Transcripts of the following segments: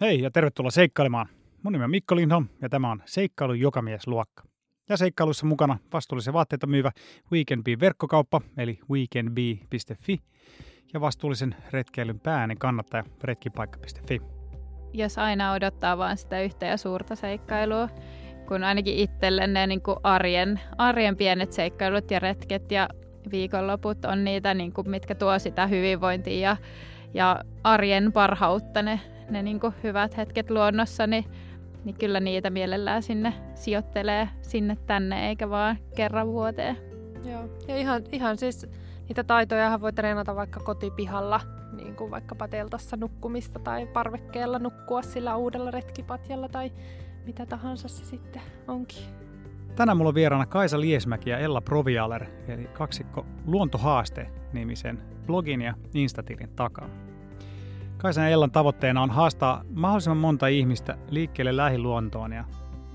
Hei ja tervetuloa seikkailemaan. Mun nimi on Mikko Lindholm ja tämä on Seikkailu Jokamies-luokka. Ja seikkailussa mukana vastuullisen vaatteita myyvä Weekend verkkokauppa eli weekendbee.fi ja vastuullisen retkeilyn pääinen kannattaja retkipaikka.fi. Jos aina odottaa vaan sitä yhtä ja suurta seikkailua, kun ainakin itselle ne niin kuin arjen, arjen pienet seikkailut ja retket ja viikonloput on niitä, niin kuin, mitkä tuo sitä hyvinvointia ja, ja arjen parhautta, ne, ne niin kuin hyvät hetket luonnossa, niin, niin kyllä niitä mielellään sinne sijoittelee sinne tänne, eikä vaan kerran vuoteen. Joo, ja ihan, ihan siis niitä taitoja voi treenata vaikka kotipihalla, niin kuin vaikkapa teltassa nukkumista tai parvekkeella nukkua sillä uudella retkipatjalla tai mitä tahansa se sitten onkin. Tänään mulla on vieraana Kaisa Liesmäki ja Ella Provialer, eli kaksikko Luontohaaste-nimisen blogin ja Instatilin takaa. Kaisan Ellan tavoitteena on haastaa mahdollisimman monta ihmistä liikkeelle lähiluontoon ja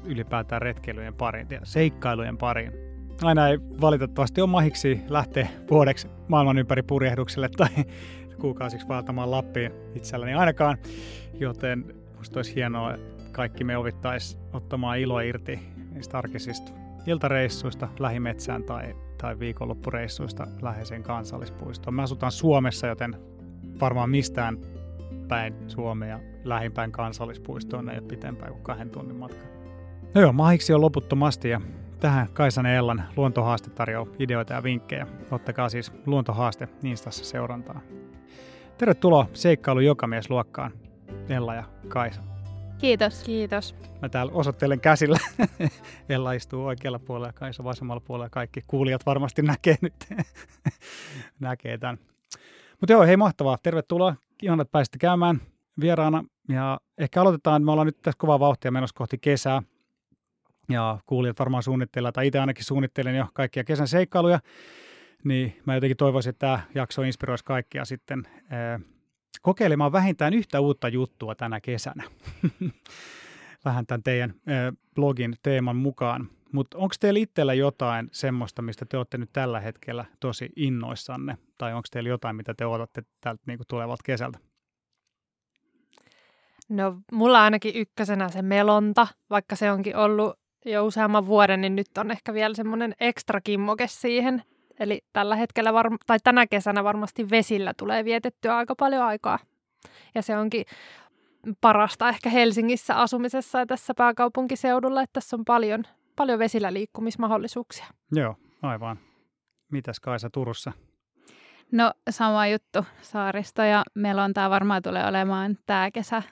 ylipäätään retkeilyjen pariin ja seikkailujen pariin. Aina ei valitettavasti ole mahiksi lähteä vuodeksi maailman ympäri purjehdukselle tai kuukausiksi vaeltamaan Lappiin itselläni ainakaan, joten musta olisi hienoa, että kaikki me ovittaisi ottamaan ilo irti niistä arkisista iltareissuista lähimetsään tai, tai viikonloppureissuista läheiseen kansallispuistoon. Me asutaan Suomessa, joten varmaan mistään päin Suomea lähimpään kansallispuistoon ei ole pitempään kuin kahden tunnin matka. No joo, mahiksi on loputtomasti ja tähän Kaisan Ellan luontohaaste tarjoaa ideoita ja vinkkejä. Ottakaa siis luontohaaste Instassa seurantaa. Tervetuloa seikkailu luokkaan, Ella ja Kaisa. Kiitos. Kiitos. Mä täällä osoittelen käsillä. Ella istuu oikealla puolella ja Kaisa vasemmalla puolella. Kaikki kuulijat varmasti näkee nyt näkee tämän. Mutta joo, hei mahtavaa. Tervetuloa. Ihan, että pääsitte käymään vieraana. Ja ehkä aloitetaan, me ollaan nyt tässä kovaa vauhtia menossa kohti kesää. Ja kuulijat varmaan suunnittelevat, tai itse ainakin suunnittelen jo kaikkia kesän seikkailuja. Niin mä jotenkin toivoisin, että tämä jakso inspiroisi kaikkia sitten kokeilemaan vähintään yhtä uutta juttua tänä kesänä. Vähän tämän teidän blogin teeman mukaan. Mutta onko teillä itsellä jotain semmoista, mistä te olette nyt tällä hetkellä tosi innoissanne? Tai onko teillä jotain, mitä te odotatte tältä niin tulevalta kesältä? No mulla ainakin ykkösenä se melonta, vaikka se onkin ollut jo useamman vuoden, niin nyt on ehkä vielä semmoinen ekstra kimmoke siihen, Eli tällä hetkellä varm- tai tänä kesänä varmasti vesillä tulee vietettyä aika paljon aikaa. Ja se onkin parasta ehkä Helsingissä asumisessa ja tässä pääkaupunkiseudulla, että tässä on paljon, paljon vesillä liikkumismahdollisuuksia. Joo, aivan. Mitäs Kaisa Turussa? No sama juttu. Saaristo ja Melontaa varmaan tulee olemaan tämä kesä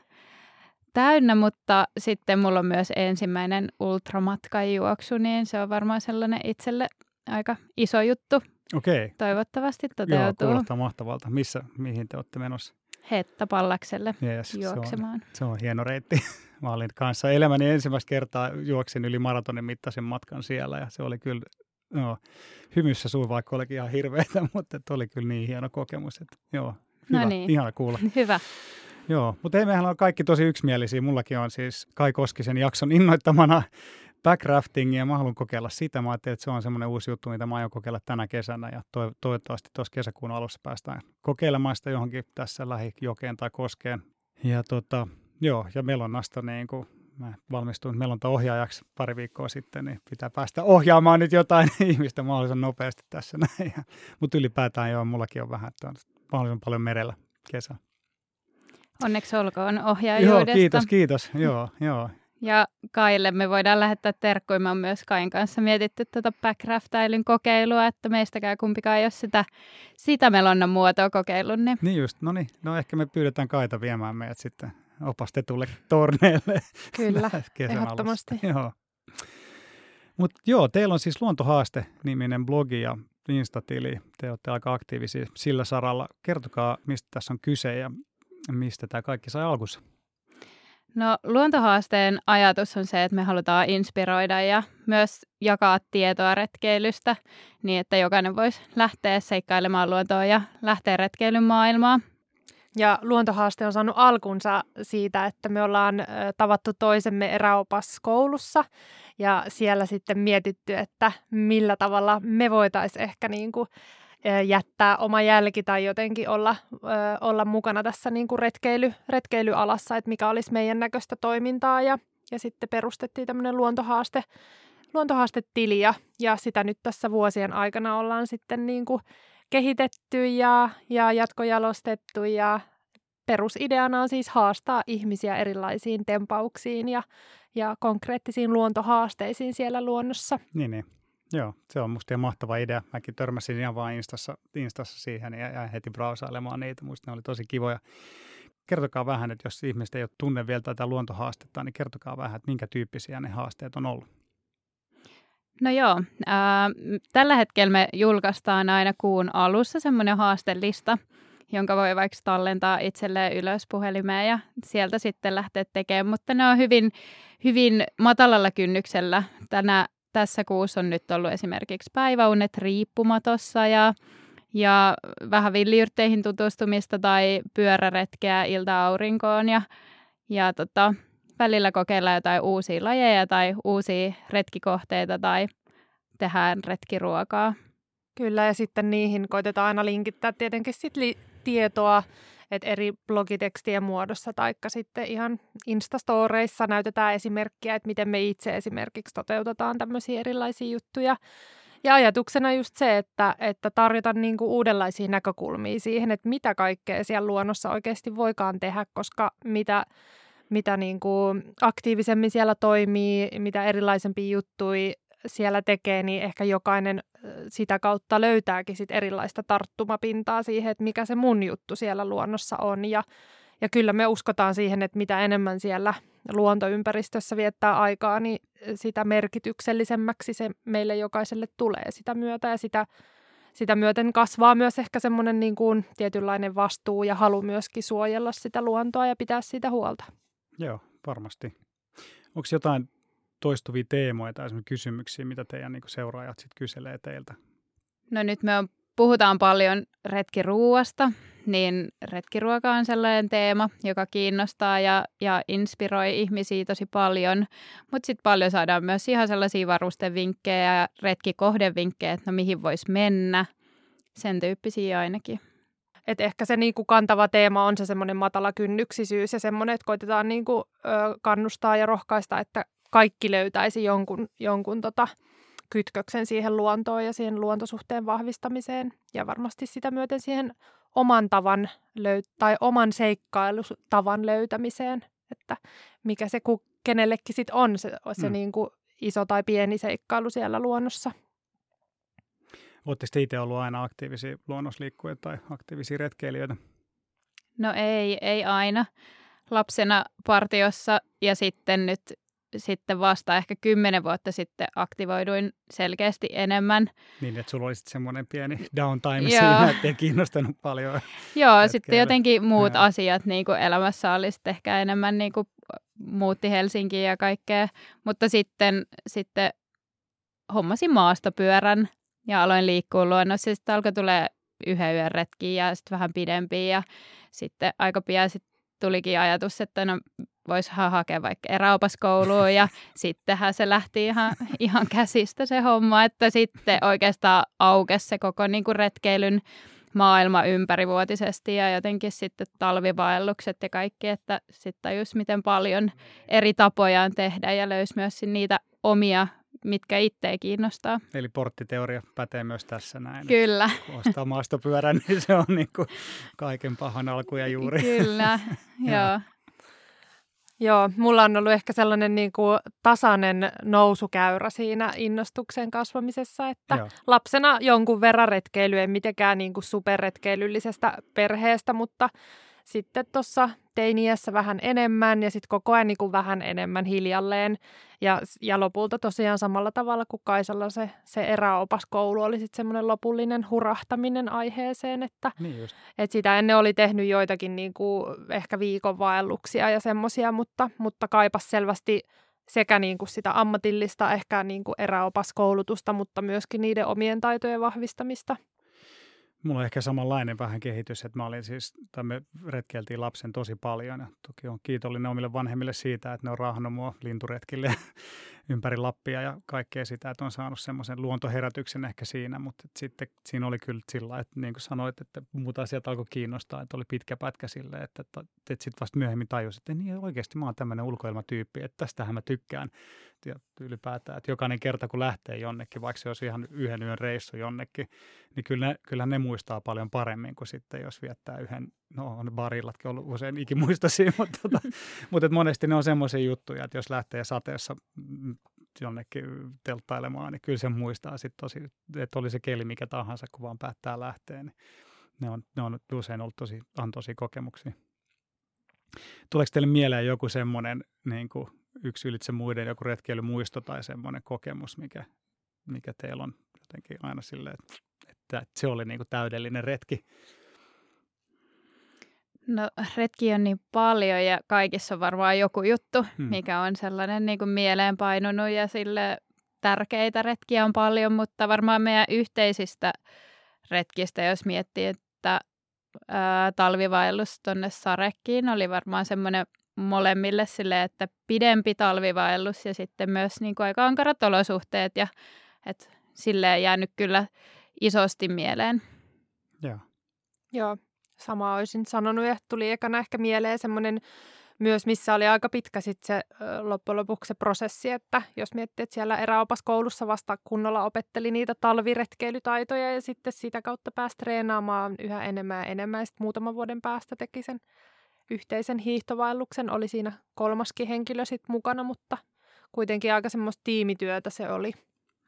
täynnä, mutta sitten mulla on myös ensimmäinen ultramatkajuoksu, niin se on varmaan sellainen itselle aika iso juttu. Okei. Toivottavasti toteutuu. Joo, kuulostaa mahtavalta. Missä, mihin te olette menossa? Hetta-Pallakselle yes, juoksemaan. Se on, se on hieno reitti. Mä olin kanssa elämäni ensimmäistä kertaa juoksin yli maratonin mittaisen matkan siellä ja se oli kyllä no, hymyssä suu, vaikka olikin ihan hirveätä, mutta oli kyllä niin hieno kokemus. Että, joo, hyvä, no niin. ihana kuulla. hyvä. Joo, mutta ei mehän on kaikki tosi yksimielisiä. Mullakin on siis Kai Koskisen jakson innoittamana backraftingia, mä haluan kokeilla sitä. Mä ajattelin, että se on semmoinen uusi juttu, mitä mä aion kokeilla tänä kesänä ja to- toivottavasti tuossa kesäkuun alussa päästään kokeilemaan sitä johonkin tässä lähijokeen tai koskeen. Ja tota, joo, ja melonnasta niin kuin mä valmistuin melontaohjaajaksi pari viikkoa sitten, niin pitää päästä ohjaamaan nyt jotain ihmistä mahdollisimman nopeasti tässä näin. Mutta ylipäätään joo, mullakin on vähän, että on mahdollisimman paljon merellä kesä. Onneksi olkoon ohjaajuudesta. Joo, kiitos, kiitos. Joo, joo. Ja Kaille me voidaan lähettää terkkuja. Mä myös Kain kanssa mietitty tuota backraftailun kokeilua, että meistäkään kumpikaan ei ole sitä, sitä melonnan muotoa kokeillut. Niin. niin just, no niin. No ehkä me pyydetään Kaita viemään meidät sitten opastetulle torneelle. Kyllä, ehdottomasti. Joo. Mutta joo, teillä on siis Luontohaaste-niminen blogi ja Instatili. Te olette aika aktiivisia sillä saralla. Kertokaa, mistä tässä on kyse ja mistä tämä kaikki sai alkunsa. No luontohaasteen ajatus on se, että me halutaan inspiroida ja myös jakaa tietoa retkeilystä niin, että jokainen voisi lähteä seikkailemaan luontoa ja lähteä retkeilyn maailmaan. Ja luontohaaste on saanut alkunsa siitä, että me ollaan tavattu toisemme eräopas koulussa ja siellä sitten mietitty, että millä tavalla me voitaisiin ehkä niin kuin jättää oma jälki tai jotenkin olla, olla mukana tässä niin kuin retkeily, retkeilyalassa, että mikä olisi meidän näköistä toimintaa. Ja, ja sitten perustettiin tämmöinen luontohaaste, luontohaastetili ja, ja sitä nyt tässä vuosien aikana ollaan sitten niin kuin kehitetty ja, ja jatkojalostettu ja perusideana on siis haastaa ihmisiä erilaisiin tempauksiin ja, ja konkreettisiin luontohaasteisiin siellä luonnossa. Niin, niin. Joo, se on musta ihan mahtava idea. Mäkin törmäsin ihan vaan Instassa, Instassa siihen ja jäin heti brausailemaan niitä. Musta ne oli tosi kivoja. Kertokaa vähän, että jos ihmiset ei ole tunne vielä tätä luontohaastetta, niin kertokaa vähän, että minkä tyyppisiä ne haasteet on ollut. No joo, äh, tällä hetkellä me julkaistaan aina kuun alussa semmoinen haastelista, jonka voi vaikka tallentaa itselleen ylös puhelimeen ja sieltä sitten lähteä tekemään, mutta ne on hyvin, hyvin matalalla kynnyksellä. Tänä, tässä kuussa on nyt ollut esimerkiksi päiväunet riippumatossa ja, ja vähän villiyrteihin tutustumista tai pyöräretkeä ilta-aurinkoon ja, ja tota, välillä kokeilla jotain uusia lajeja tai uusia retkikohteita tai tehdään retkiruokaa. Kyllä, ja sitten niihin koitetaan aina linkittää tietenkin sit li- tietoa, että eri blogitekstien muodossa tai sitten ihan Instastoreissa näytetään esimerkkiä, että miten me itse esimerkiksi toteutetaan tämmöisiä erilaisia juttuja. Ja ajatuksena just se, että, että tarjota niin uudenlaisia näkökulmia siihen, että mitä kaikkea siellä luonnossa oikeasti voikaan tehdä, koska mitä, mitä niin kuin aktiivisemmin siellä toimii, mitä erilaisempia juttuja siellä tekee, niin ehkä jokainen sitä kautta löytääkin sit erilaista tarttumapintaa siihen, että mikä se mun juttu siellä luonnossa on. Ja, ja kyllä me uskotaan siihen, että mitä enemmän siellä luontoympäristössä viettää aikaa, niin sitä merkityksellisemmäksi se meille jokaiselle tulee sitä myötä. Ja sitä, sitä myöten kasvaa myös ehkä semmoinen niin kuin tietynlainen vastuu ja halu myöskin suojella sitä luontoa ja pitää sitä huolta. Joo, varmasti. Onko jotain toistuvia teemoja tai kysymyksiä, mitä teidän niin seuraajat sitten kyselee teiltä? No nyt me on, puhutaan paljon retkiruuasta, niin retkiruoka on sellainen teema, joka kiinnostaa ja, ja inspiroi ihmisiä tosi paljon. Mutta sitten paljon saadaan myös ihan sellaisia varustevinkkejä ja retkikohdevinkkejä, että no mihin voisi mennä. Sen tyyppisiä ainakin. Et ehkä se niinku kantava teema on se semmoinen matala kynnyksisyys ja semmoinen, että koitetaan niinku, ö, kannustaa ja rohkaista, että kaikki löytäisi jonkun, jonkun tota, kytköksen siihen luontoon ja siihen luontosuhteen vahvistamiseen ja varmasti sitä myöten siihen oman tavan löy- tai oman seikkailutavan löytämiseen, että mikä se ku, kenellekin sit on se, se mm. niin kuin iso tai pieni seikkailu siellä luonnossa. Oletteko itse ollut aina aktiivisia luonnosliikkujia tai aktiivisia retkeilijöitä? No ei, ei aina. Lapsena partiossa ja sitten nyt sitten vasta ehkä kymmenen vuotta sitten aktivoiduin selkeästi enemmän. Niin, että sulla oli sitten semmoinen pieni downtime siinä, että ei kiinnostanut paljon. Joo, sitten jotenkin muut ja. asiat niin kuin elämässä oli sitten ehkä enemmän niin kuin muutti Helsinkiin ja kaikkea. Mutta sitten, sitten hommasin maastopyörän ja aloin liikkua luonnossa. Sitten alkoi tulee yhden yön retkiä ja sitten vähän pidempiä ja sitten aika pian sit tulikin ajatus, että no voisi hakea vaikka eräopaskouluun ja sittenhän se lähti ihan, ihan käsistä se homma, että sitten oikeastaan aukesi se koko niin kuin retkeilyn maailma ympärivuotisesti ja jotenkin sitten talvivaellukset ja kaikki, että sitten tajus miten paljon eri tapoja on tehdä ja löysi myös niitä omia mitkä itseä kiinnostaa. Eli porttiteoria pätee myös tässä näin. Kyllä. Kun ostaa maastopyörän, niin se on niin kuin kaiken pahan alku ja juuri. Kyllä, joo. Joo, mulla on ollut ehkä sellainen niin kuin tasainen nousukäyrä siinä innostuksen kasvamisessa, että Joo. lapsena jonkun verran retkeily, ei mitenkään niin kuin superretkeilyllisestä perheestä, mutta sitten tuossa teiniässä vähän enemmän ja sitten koko ajan niin kuin vähän enemmän hiljalleen. Ja, ja lopulta tosiaan samalla tavalla kuin Kaisalla se, se eräopaskoulu oli sitten semmoinen lopullinen hurahtaminen aiheeseen, että niin et sitä ennen oli tehnyt joitakin niin kuin ehkä viikon vaelluksia ja semmoisia, mutta, mutta kaipas selvästi sekä niin kuin sitä ammatillista ehkä niin kuin eräopaskoulutusta, mutta myöskin niiden omien taitojen vahvistamista. Mulla on ehkä samanlainen vähän kehitys, että mä olin siis, tai me retkeiltiin lapsen tosi paljon ja toki on kiitollinen omille vanhemmille siitä, että ne on raahannut mua linturetkille ympäri Lappia ja kaikkea sitä, että on saanut semmoisen luontoherätyksen ehkä siinä, mutta sitten siinä oli kyllä sillä että niin kuin sanoit, että muut asiat alkoi kiinnostaa, että oli pitkä pätkä sille, että, että, että sitten vasta myöhemmin tajusin, että niin oikeasti mä oon tämmöinen ulkoilmatyyppi, että tästähän mä tykkään. Ja ylipäätään, että jokainen kerta kun lähtee jonnekin, vaikka se olisi ihan yhden yön reissu jonnekin, niin kyllä ne, kyllä ne muistaa paljon paremmin kuin sitten, jos viettää yhden, no on barillatkin ollut usein ikimuistoisia, mutta, tota, mutta monesti ne on semmoisia juttuja, että jos lähtee sateessa mm, jonnekin telttailemaan, niin kyllä se muistaa sitten tosi, että oli se keli mikä tahansa, kun vaan päättää lähteä, niin ne on, ne on usein ollut tosi antoisia kokemuksia. Tuleeko teille mieleen joku semmoinen niin kuin yksi ylitse muiden joku retkeilymuisto tai semmoinen kokemus, mikä, mikä teillä on jotenkin aina silleen, että, että se oli niin kuin täydellinen retki? No retki on niin paljon ja kaikissa on varmaan joku juttu, hmm. mikä on sellainen niin kuin mieleen painunut ja sille tärkeitä retkiä on paljon, mutta varmaan meidän yhteisistä retkistä, jos miettii, että ää, talvivaellus tuonne Sarekkiin oli varmaan semmoinen molemmille sille, että pidempi talvivaellus ja sitten myös niin kuin aika ankarat olosuhteet ja että silleen jäänyt kyllä isosti mieleen. Joo. Joo, sama olisin sanonut ja tuli ekana ehkä mieleen semmoinen myös, missä oli aika pitkä sitten se loppujen lopuksi se prosessi, että jos miettii, että siellä eräopaskoulussa vasta kunnolla opetteli niitä talviretkeilytaitoja ja sitten sitä kautta pääsi treenaamaan yhä enemmän ja enemmän ja sitten muutaman vuoden päästä teki sen yhteisen hiihtovaelluksen. Oli siinä kolmaskin henkilö sitten mukana, mutta kuitenkin aika semmoista tiimityötä se oli.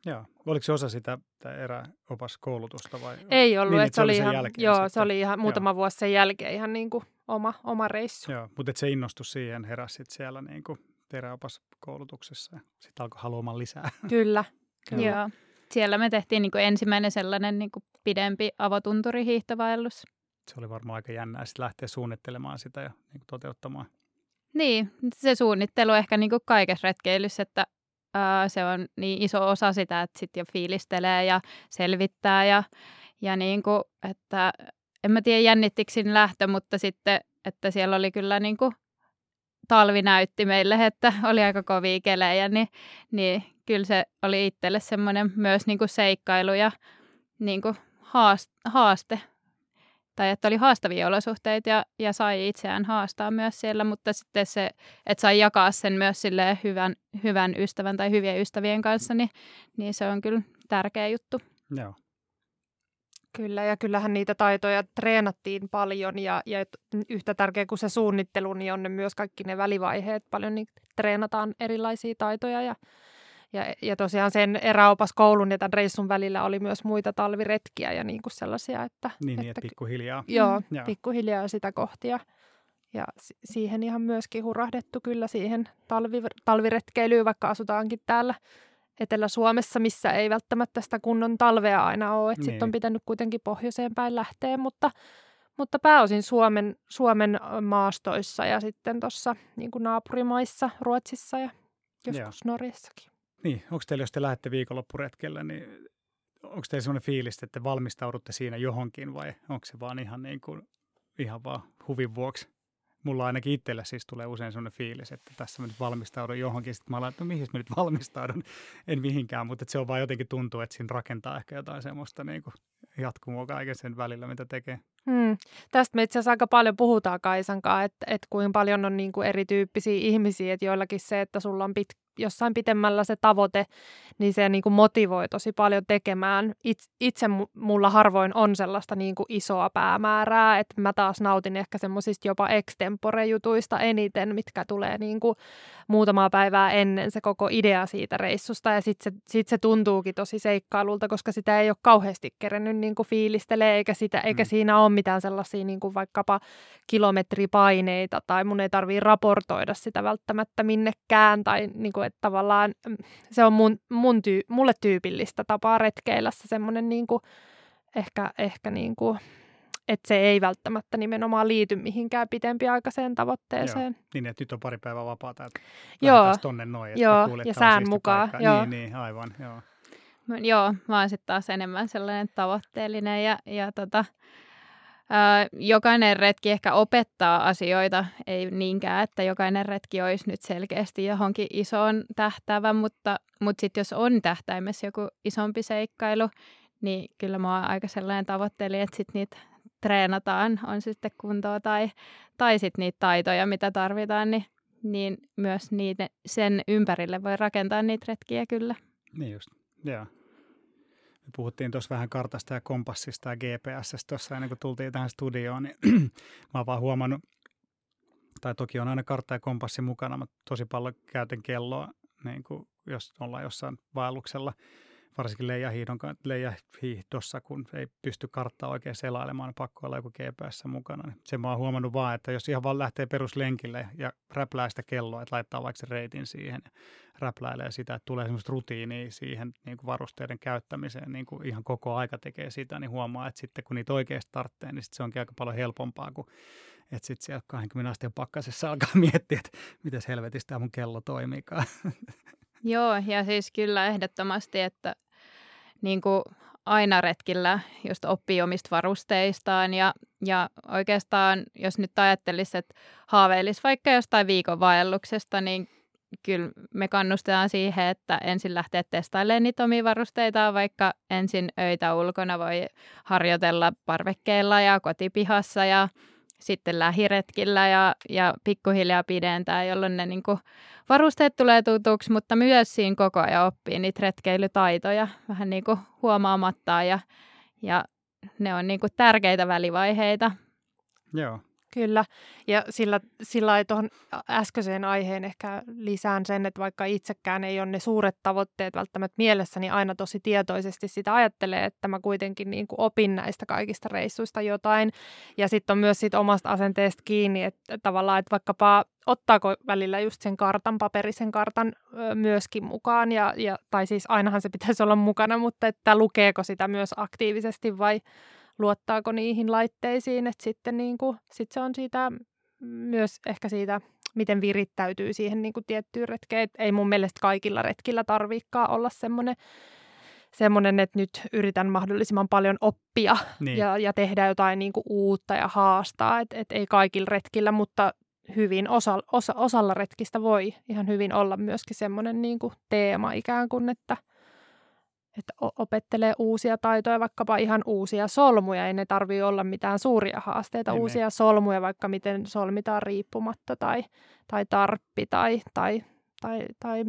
Joo. Oliko se osa sitä eräopaskoulutusta vai? Ei ollut, niin, että se, oli ihan, joo, sitten. se oli ihan muutama joo. vuosi sen jälkeen ihan niin kuin oma, oma reissu. Joo, mutta se innostus siihen heräsi siellä niin kuin eräopaskoulutuksessa ja sitten alkoi haluamaan lisää. Kyllä. Kyllä. Joo. Siellä me tehtiin niin kuin ensimmäinen sellainen niin kuin pidempi avotunturihiihtovaellus se oli varmaan aika jännää sitten lähteä suunnittelemaan sitä ja niin kuin toteuttamaan. Niin, se suunnittelu ehkä niin kuin kaikessa retkeilyssä, että se on niin iso osa sitä, että sitten jo fiilistelee ja selvittää ja, ja niin kuin, että en mä tiedä jännittikö siinä lähtö, mutta sitten, että siellä oli kyllä niin kuin talvi näytti meille, että oli aika kovia kelejä, niin, niin kyllä se oli itselle semmoinen myös niin kuin seikkailu ja niin kuin haaste tai että oli haastavia olosuhteita ja, ja sai itseään haastaa myös siellä, mutta sitten se, että sai jakaa sen myös sille hyvän, hyvän ystävän tai hyvien ystävien kanssa, niin, niin se on kyllä tärkeä juttu. Joo. Kyllä, ja kyllähän niitä taitoja treenattiin paljon, ja, ja yhtä tärkeä kuin se suunnittelu, niin on ne myös kaikki ne välivaiheet. Paljon niin treenataan erilaisia taitoja, ja ja, ja tosiaan sen eräopaskoulun ja tämän reissun välillä oli myös muita talviretkiä ja niin kuin sellaisia, että... Niin, niin että, että pikkuhiljaa. Joo, mm, pikkuhiljaa sitä kohti ja, ja siihen ihan myöskin hurahdettu kyllä siihen talvi, talviretkeilyyn, vaikka asutaankin täällä Etelä-Suomessa, missä ei välttämättä sitä kunnon talvea aina ole. Niin. Sitten on pitänyt kuitenkin pohjoiseen päin lähteä, mutta, mutta pääosin Suomen, Suomen maastoissa ja sitten tuossa niin naapurimaissa, Ruotsissa ja joskus Joo. Norjassakin. Niin, onko teillä, jos te lähdette viikonloppuretkelle, niin onko teillä sellainen fiilis, että te valmistaudutte siinä johonkin vai onko se vaan ihan, niin kuin, ihan vaan huvin vuoksi? Mulla ainakin itsellä siis tulee usein sellainen fiilis, että tässä mä nyt valmistaudun johonkin. Sitten mä alan, että mihin mä nyt valmistaudun? En mihinkään, mutta se on vaan jotenkin tuntuu, että siinä rakentaa ehkä jotain semmoista niin kuin jatkumoa kaiken sen välillä, mitä tekee. Hmm. Tästä me itse asiassa aika paljon puhutaan Kaisankaan, että, että kuinka paljon on niin kuin erityyppisiä ihmisiä, että joillakin se, että sulla on pit, jossain pitemmällä se tavoite, niin se niin kuin motivoi tosi paljon tekemään. Itse, itse mulla harvoin on sellaista niin kuin isoa päämäärää, että mä taas nautin ehkä semmoisista jopa extempore-jutuista eniten, mitkä tulee niin kuin muutamaa päivää ennen se koko idea siitä reissusta ja sitten se, sit se tuntuukin tosi seikkailulta, koska sitä ei ole kauheasti kerennyt niin kuin fiilistelee eikä, sitä, eikä mm. siinä ole mitään sellaisia niin kuin vaikkapa kilometripaineita tai mun ei tarvii raportoida sitä välttämättä minnekään tai niin kuin, että tavallaan mm, se on mun, mun tyy, mulle tyypillistä tapaa retkeillä se semmoinen niin kuin, ehkä, ehkä niin kuin, että se ei välttämättä nimenomaan liity mihinkään pitempiaikaiseen tavoitteeseen. Joo, niin, että nyt on pari päivää vapaata, että joo, tonne noin. Että joo, kuulet, ja sään mukaan. Joo. Niin, niin, aivan, joo. Joo, mä oon sitten taas enemmän sellainen tavoitteellinen ja, ja tota, jokainen retki ehkä opettaa asioita, ei niinkään, että jokainen retki olisi nyt selkeästi johonkin isoon tähtävä, mutta, mutta sitten jos on tähtäimessä joku isompi seikkailu, niin kyllä mä oon aika sellainen tavoitteli, että sitten niitä treenataan, on sitten kuntoa tai, tai sitten niitä taitoja, mitä tarvitaan, niin, niin myös niitä, sen ympärille voi rakentaa niitä retkiä kyllä. Niin just, joo. Me puhuttiin tuossa vähän kartasta ja kompassista ja GPSstä tuossa ennen kuin tultiin tähän studioon, niin mä oon vaan huomannut, tai toki on aina kartta ja kompassi mukana, mutta tosi paljon käytän kelloa, niin kuin jos ollaan jossain vaelluksella – varsinkin leijahiihdon, leijahiihdossa, kun ei pysty karttaa oikein selailemaan, niin pakko olla joku GPS mukana. Niin sen mä oon huomannut vaan, että jos ihan vaan lähtee peruslenkille ja räplää sitä kelloa, että laittaa vaikka sen reitin siihen ja räpläilee sitä, että tulee semmoista rutiinia siihen niin kuin varusteiden käyttämiseen, niin kuin ihan koko aika tekee sitä, niin huomaa, että sitten kun niitä oikeasti tarvitsee, niin se onkin aika paljon helpompaa kuin että sitten siellä 20 asteen pakkasessa alkaa miettiä, että miten helvetistä mun kello toimiikaan. Joo, ja siis kyllä ehdottomasti, että niin kuin aina retkillä just oppii omista varusteistaan ja, ja oikeastaan jos nyt ajattelisi, että haaveilisi vaikka jostain viikon vaelluksesta, niin kyllä me kannustetaan siihen, että ensin lähtee testailemaan niitä omia varusteitaan, vaikka ensin öitä ulkona voi harjoitella parvekkeilla ja kotipihassa ja sitten lähiretkillä ja, ja pikkuhiljaa pidentää, jolloin ne niin kuin, varusteet tulee tutuksi, mutta myös siinä koko ajan oppii niitä retkeilytaitoja vähän niin kuin huomaamatta ja, ja ne on niin kuin tärkeitä välivaiheita. Joo. Kyllä, ja sillä, sillä ei tuohon äskeiseen aiheen ehkä lisään sen, että vaikka itsekään ei ole ne suuret tavoitteet välttämättä mielessä, niin aina tosi tietoisesti sitä ajattelee, että mä kuitenkin niin kuin opin näistä kaikista reissuista jotain. Ja sitten on myös siitä omasta asenteesta kiinni, että tavallaan, että vaikkapa ottaako välillä just sen kartan, paperisen kartan myöskin mukaan, ja, ja, tai siis ainahan se pitäisi olla mukana, mutta että lukeeko sitä myös aktiivisesti vai luottaako niihin laitteisiin, että sitten niin kuin, sit se on siitä myös ehkä siitä, miten virittäytyy siihen niin kuin tiettyyn retkeen. Et ei mun mielestä kaikilla retkillä tarviikaan olla semmoinen, semmoinen, että nyt yritän mahdollisimman paljon oppia niin. ja, ja tehdä jotain niin kuin uutta ja haastaa. Että et ei kaikilla retkillä, mutta hyvin osa, osa, osalla retkistä voi ihan hyvin olla myöskin semmoinen niin kuin teema ikään kuin, että – että opettelee uusia taitoja, vaikkapa ihan uusia solmuja. Ei ne tarvitse olla mitään suuria haasteita. Ei uusia solmuja, vaikka miten solmitaan riippumatta tai, tai tarppi tai, tai, tai, tai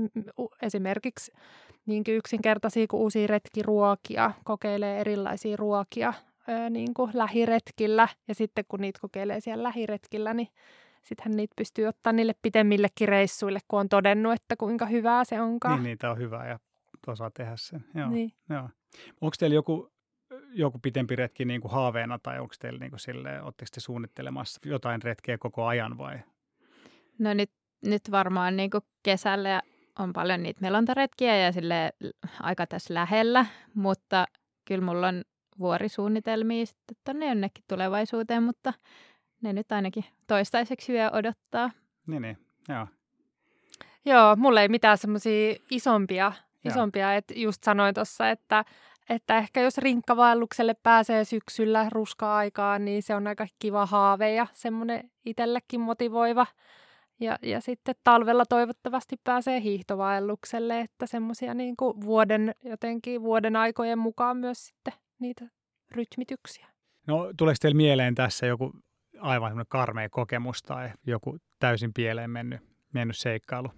esimerkiksi niinkin yksinkertaisia kuin uusia retkiruokia, kokeilee erilaisia ruokia ää, niin kuin lähiretkillä. Ja sitten kun niitä kokeilee siellä lähiretkillä, niin sittenhän niitä pystyy ottaa niille pitemmillekin reissuille, kun on todennut, että kuinka hyvää se onkaan. Niin, niitä on hyvää ja osaa tehdä sen. Joo, niin. joo. Onko teillä joku, joku pitempi retki niin kuin haaveena tai onko teillä niin kuin oletteko te suunnittelemassa jotain retkeä koko ajan vai? No nyt, nyt varmaan niin kuin kesällä on paljon niitä melontaretkiä ja sille aika tässä lähellä, mutta kyllä mulla on vuorisuunnitelmia sitten tuonne jonnekin tulevaisuuteen, mutta ne nyt ainakin toistaiseksi vielä odottaa. Niin, niin. Joo. Joo, mulla ei mitään semmoisia isompia isompia. Että just sanoin tuossa, että, että ehkä jos rinkkavaellukselle pääsee syksyllä ruska-aikaan, niin se on aika kiva haave ja semmoinen itsellekin motivoiva. Ja, ja sitten talvella toivottavasti pääsee hiihtovaellukselle, että semmoisia niin vuoden, jotenkin vuoden aikojen mukaan myös sitten niitä rytmityksiä. No tuleeko teille mieleen tässä joku aivan semmoinen karmea kokemus tai joku täysin pieleen mennyt, mennyt seikkailu?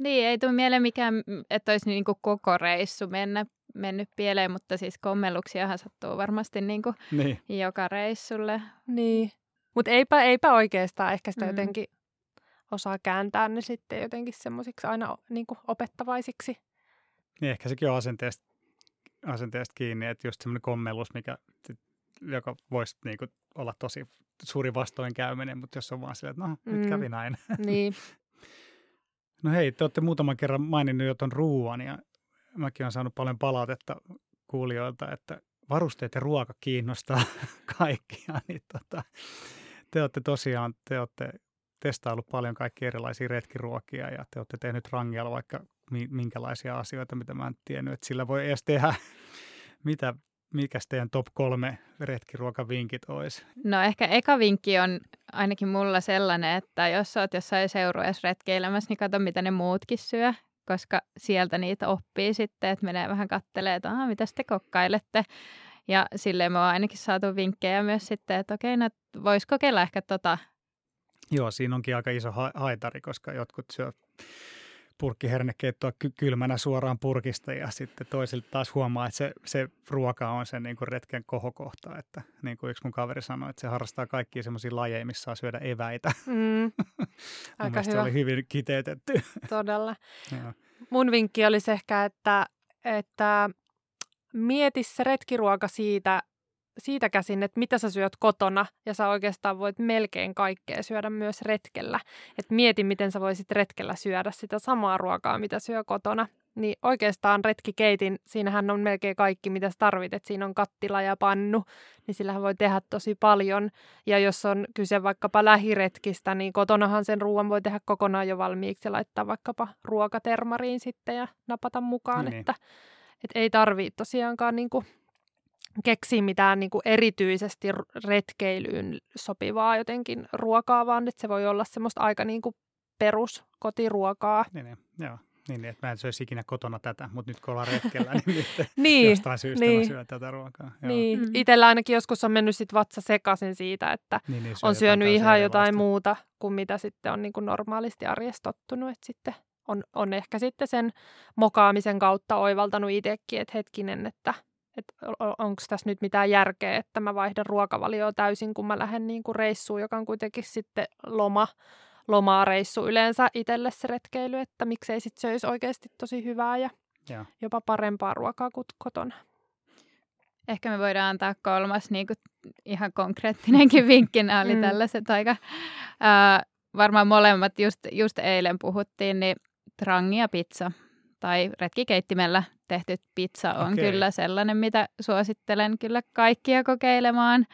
Niin, ei tule mieleen mikään, että olisi niin kuin koko reissu mennä, mennyt pieleen, mutta siis kommelluksiahan sattuu varmasti niin kuin niin. joka reissulle. Niin, mutta eipä, eipä oikeastaan ehkä sitä mm. jotenkin osaa kääntää ne sitten jotenkin semmoisiksi aina niin kuin opettavaisiksi. Niin, ehkä sekin on asenteesta, asenteesta kiinni, että just semmoinen kommellus, mikä, joka voisi niin kuin olla tosi suuri vastoinkäyminen, mutta jos on vaan silleen, että no, mm. nyt kävi näin. Niin, No hei, te olette muutaman kerran maininnut jo tuon ruuan ja mäkin olen saanut paljon palautetta kuulijoilta, että varusteet ja ruoka kiinnostaa kaikkia. Niin tota, te olette tosiaan, te olette testaillut paljon kaikkia erilaisia retkiruokia ja te olette tehnyt rangialla vaikka minkälaisia asioita, mitä mä en tiennyt, että sillä voi edes tehdä. mitä, mikä teidän top kolme retkiruokavinkit olisi? No ehkä eka vinkki on ainakin mulla sellainen, että jos oot jossain seurueessa retkeilemässä, niin kato mitä ne muutkin syö, koska sieltä niitä oppii sitten, että menee vähän kattelee, että mitä te kokkailette. Ja silleen me on ainakin saatu vinkkejä myös sitten, että okei, no vois kokeilla ehkä tota. Joo, siinä onkin aika iso haitari, koska jotkut syö purkkihernekeittoa ky- kylmänä suoraan purkista ja sitten toisilta taas huomaa, että se, se ruoka on sen niin kuin retken kohokohta. Että niin kuin yksi mun kaveri sanoi, että se harrastaa kaikkia semmoisia lajeja, missä saa syödä eväitä. Mm. Aika hyvä. se oli hyvin kiteytetty. Todella. Mun vinkki olisi ehkä, että, että mieti se retkiruoka siitä, siitä käsin, että mitä sä syöt kotona ja sä oikeastaan voit melkein kaikkea syödä myös retkellä. Et mieti, miten sä voisit retkellä syödä sitä samaa ruokaa, mitä syö kotona. Niin oikeastaan retkikeitin, siinähän on melkein kaikki, mitä sä tarvitset. Siinä on kattila ja pannu, niin sillähän voi tehdä tosi paljon. Ja jos on kyse vaikkapa lähiretkistä, niin kotonahan sen ruoan voi tehdä kokonaan jo valmiiksi ja laittaa vaikkapa ruokatermariin sitten ja napata mukaan. Niin. Että, että ei tarvitse tosiaankaan niin kuin keksiä mitään niin kuin erityisesti retkeilyyn sopivaa jotenkin ruokaa, vaan että se voi olla semmoista aika niin kuin perus kotiruokaa. Niin, niin, joo. Niin, että mä en söisi ikinä kotona tätä, mutta nyt kun ollaan retkellä, niin niin, jostain syystä niin. mä syön tätä ruokaa. Joo. Niin, mm. itsellä ainakin joskus on mennyt sit vatsa sekaisin siitä, että niin, niin, on syönyt ihan jotain muuta kuin mitä sitten on niin kuin normaalisti arjessa tottunut, että sitten on, on ehkä sitten sen mokaamisen kautta oivaltanut itsekin, että hetkinen, että – että onko tässä nyt mitään järkeä, että mä vaihdan ruokavalioa täysin, kun mä lähden niin kuin reissuun, joka on kuitenkin sitten loma, lomaa reissu yleensä itselle se retkeily, että miksei sitten söisi oikeasti tosi hyvää ja, ja jopa parempaa ruokaa kuin kotona. Ehkä me voidaan antaa kolmas niin kuin ihan konkreettinenkin vinkki. Nämä oli mm. tällaiset aika, ää, varmaan molemmat just, just eilen puhuttiin, niin trangi ja pizza tai retkikeittimellä tehty pizza on okay. kyllä sellainen, mitä suosittelen kyllä kaikkia kokeilemaan.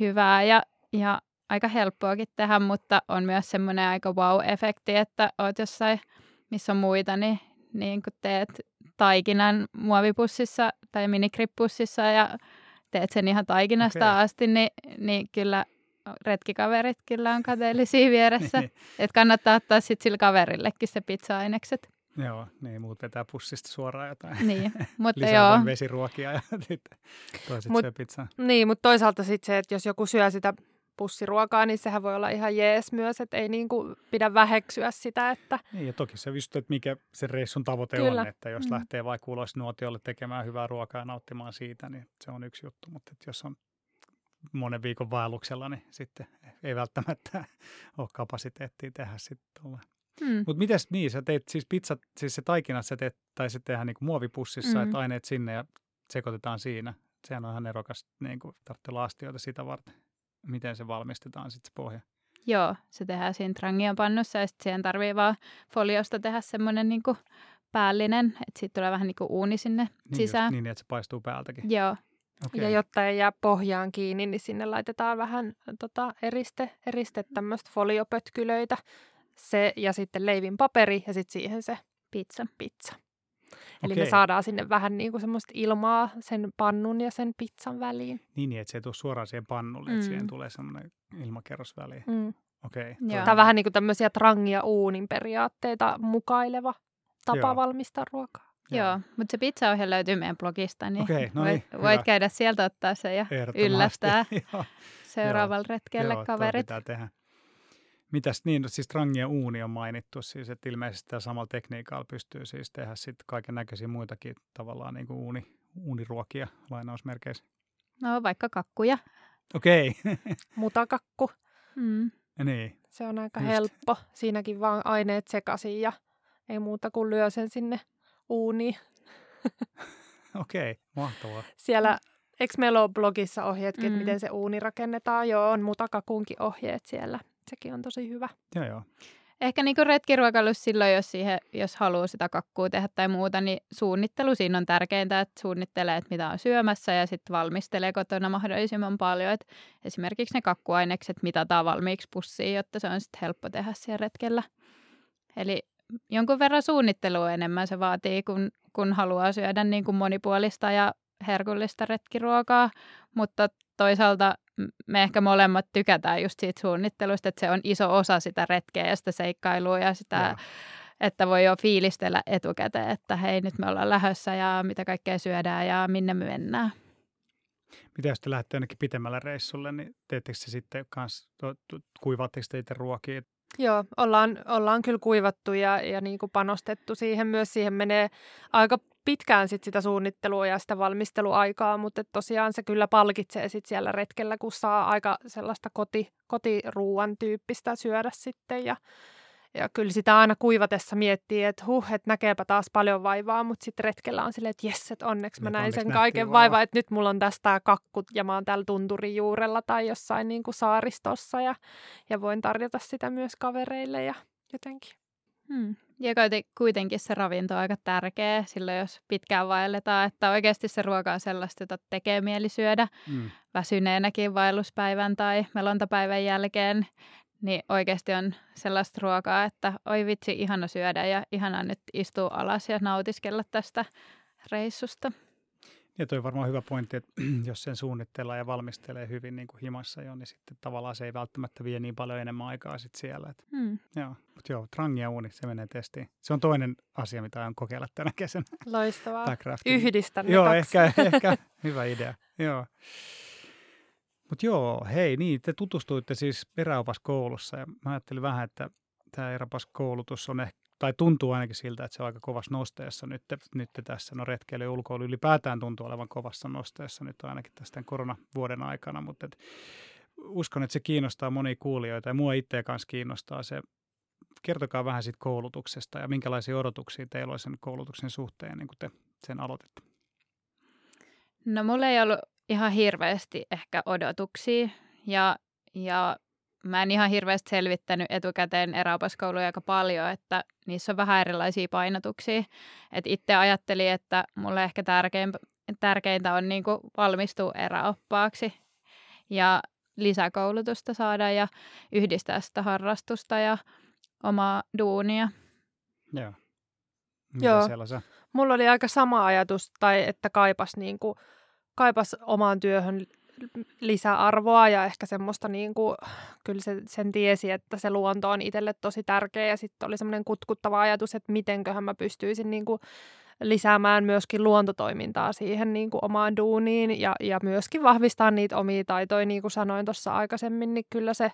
Hyvää ja, ja aika helppoakin tehdä, mutta on myös semmoinen aika wow-efekti, että oot jossain, missä on muita, niin, niin kun teet taikinan muovipussissa tai minikrippussissa ja teet sen ihan taikinasta okay. asti, niin, niin kyllä retkikaverit kyllä on kateellisia vieressä. Niin. että kannattaa ottaa sitten sillä kaverillekin se pizza-ainekset. Joo, niin muut vetää pussista suoraan jotain. Niin, mutta joo. vesiruokia ja sitten toiset Mut, syö pizzaa. Niin, mutta toisaalta sitten se, että jos joku syö sitä pussiruokaa, niin sehän voi olla ihan jees myös, että ei niin kuin pidä väheksyä sitä. Että... Niin, ja toki se just, että mikä se reissun tavoite Kyllä. on, että jos mm. lähtee vaikka ulos nuotiolle tekemään hyvää ruokaa ja nauttimaan siitä, niin se on yksi juttu, mutta että jos on monen viikon vaelluksella, niin sitten ei välttämättä ole kapasiteettia tehdä sitten Mm. Mutta mites niin, sä teet siis pizzat, siis se taikina sä teet, tai se tehdään niin muovipussissa, mm. että aineet sinne ja sekoitetaan siinä. Sehän on ihan erokas, niin kuin tarvitsee laastioita sitä varten. Miten se valmistetaan sitten se pohja? Joo, se tehdään siinä trangion pannussa ja sitten siihen tarvii vaan foliosta tehdä semmoinen niin päällinen, että siitä tulee vähän niin kuin uuni sinne niin sisään. Just, niin, että se paistuu päältäkin. Joo. Okay. Ja jotta ei jää pohjaan kiinni, niin sinne laitetaan vähän tota, eriste, eriste tämmöistä foliopötkylöitä, se ja sitten leivin paperi ja sitten siihen se pizza. pizza. Eli Okei. me saadaan sinne vähän niin kuin semmoista ilmaa sen pannun ja sen pizzan väliin. Niin, niin että se ei tule suoraan siihen pannulle, mm. että siihen tulee semmoinen ilmakerros väliin. Mm. Okei. Tämä on vähän niin kuin tämmöisiä trangia uunin periaatteita mukaileva tapa Joo. valmistaa ruokaa. Joo, Joo mutta se pizzaohje löytyy meidän blogista, niin, okay, no niin voit, voit käydä sieltä ottaa se ja yllättää seuraavalle retkelle Joo, kaverit. Joo, tehdä. Mitäs niin, siis trangia uuni on mainittu, siis että ilmeisesti tämä samalla tekniikalla pystyy siis tehdä sitten kaiken näköisiä muitakin tavallaan niin kuin uuni, uuniruokia lainausmerkeissä. No vaikka kakkuja. Okei. Okay. Mutakakku. Mm. Niin. Se on aika Just. helppo. Siinäkin vaan aineet sekaisin ja ei muuta kuin lyö sen sinne uuniin. Okei, okay, mahtavaa. Siellä, eikö meillä ole blogissa ohjeetkin, mm. että miten se uuni rakennetaan? Joo, on mutakakunkin ohjeet siellä sekin on tosi hyvä. Joo, joo. Ehkä niin retkiruokailussa silloin, jos, siihen, jos haluaa sitä kakkua tehdä tai muuta, niin suunnittelu siinä on tärkeintä, että suunnittelee, että mitä on syömässä ja sitten valmistelee kotona mahdollisimman paljon. Että esimerkiksi ne kakkuainekset mitataan valmiiksi pussiin, jotta se on sitten helppo tehdä siellä retkellä. Eli jonkun verran suunnittelua enemmän se vaatii, kun, kun haluaa syödä niin kuin monipuolista ja herkullista retkiruokaa, mutta toisaalta me ehkä molemmat tykätään just siitä suunnittelusta, että se on iso osa sitä retkeä ja sitä seikkailua ja sitä, ja. että voi jo fiilistellä etukäteen, että hei nyt me ollaan lähössä ja mitä kaikkea syödään ja minne me mennään. Mitä jos te lähdette jonnekin pitemmälle reissulle, niin teettekö se sitten kanssa, kuivaatteko te itse ruokia? Joo, ollaan, ollaan kyllä kuivattu ja, ja niin kuin panostettu siihen. Myös siihen menee aika pitkään sit sitä suunnittelua ja sitä valmisteluaikaa, mutta tosiaan se kyllä palkitsee sit siellä retkellä, kun saa aika sellaista koti, kotiruuan tyyppistä syödä sitten ja, ja kyllä sitä aina kuivatessa miettii, että huh, että näkeepä taas paljon vaivaa, mutta sitten retkellä on silleen, että jes, että onneksi mä nyt näin sen kaiken vaivaa, vaiva, että nyt mulla on tästä kakkut ja mä oon täällä tunturin juurella tai jossain niin kuin saaristossa ja, ja voin tarjota sitä myös kavereille ja jotenkin. Hmm. Ja kuitenkin se ravinto on aika tärkeä silloin, jos pitkään vaelletaan, että oikeasti se ruoka on sellaista, jota tekee mieli syödä mm. väsyneenäkin vaelluspäivän tai melontapäivän jälkeen, niin oikeasti on sellaista ruokaa, että oi vitsi, ihana syödä ja ihana nyt istua alas ja nautiskella tästä reissusta. Ja toi on varmaan hyvä pointti, että jos sen suunnittelee ja valmistelee hyvin niin kuin himassa jo, niin sitten tavallaan se ei välttämättä vie niin paljon enemmän aikaa sitten siellä. Mm. joo. Mutta joo, trangia uuni, se menee testiin. Se on toinen asia, mitä aion kokeilla tänä kesänä. Loistavaa. Yhdistän Joo, kaksi. ehkä, ehkä hyvä idea. joo. Mutta joo, hei, niin, te tutustuitte siis eräopaskoulussa ja mä ajattelin vähän, että tämä eräopaskoulutus on ehkä tai tuntuu ainakin siltä, että se on aika kovassa nosteessa nyt, nyt tässä. No retkeily ja ulkoilu ylipäätään tuntuu olevan kovassa nosteessa nyt ainakin tästä koronavuoden aikana, mutta et uskon, että se kiinnostaa monia kuulijoita ja mua itseä kanssa kiinnostaa se. Kertokaa vähän siitä koulutuksesta ja minkälaisia odotuksia teillä oli sen koulutuksen suhteen, niin kuin te sen aloititte. No mulla ei ollut ihan hirveästi ehkä odotuksia ja, ja mä en ihan hirveästi selvittänyt etukäteen eräopaskouluja aika paljon, että niissä on vähän erilaisia painotuksia. Et itse ajattelin, että mulle ehkä tärkein, tärkeintä on niin valmistua eräoppaaksi ja lisäkoulutusta saada ja yhdistää sitä harrastusta ja omaa duunia. Joo. Joo. Mulla oli aika sama ajatus, tai että kaipas, niin kuin, kaipas omaan työhön lisäarvoa ja ehkä semmoista niin kuin, kyllä se, sen tiesi, että se luonto on itselle tosi tärkeä. Ja sitten oli semmoinen kutkuttava ajatus, että mitenköhän mä pystyisin niin kuin, lisäämään myöskin luontotoimintaa siihen niin kuin omaan duuniin ja, ja myöskin vahvistaa niitä omia taitoja, niin kuin sanoin tuossa aikaisemmin, niin kyllä se,